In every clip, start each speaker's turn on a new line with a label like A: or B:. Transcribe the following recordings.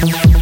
A: Thank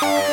A: Bye.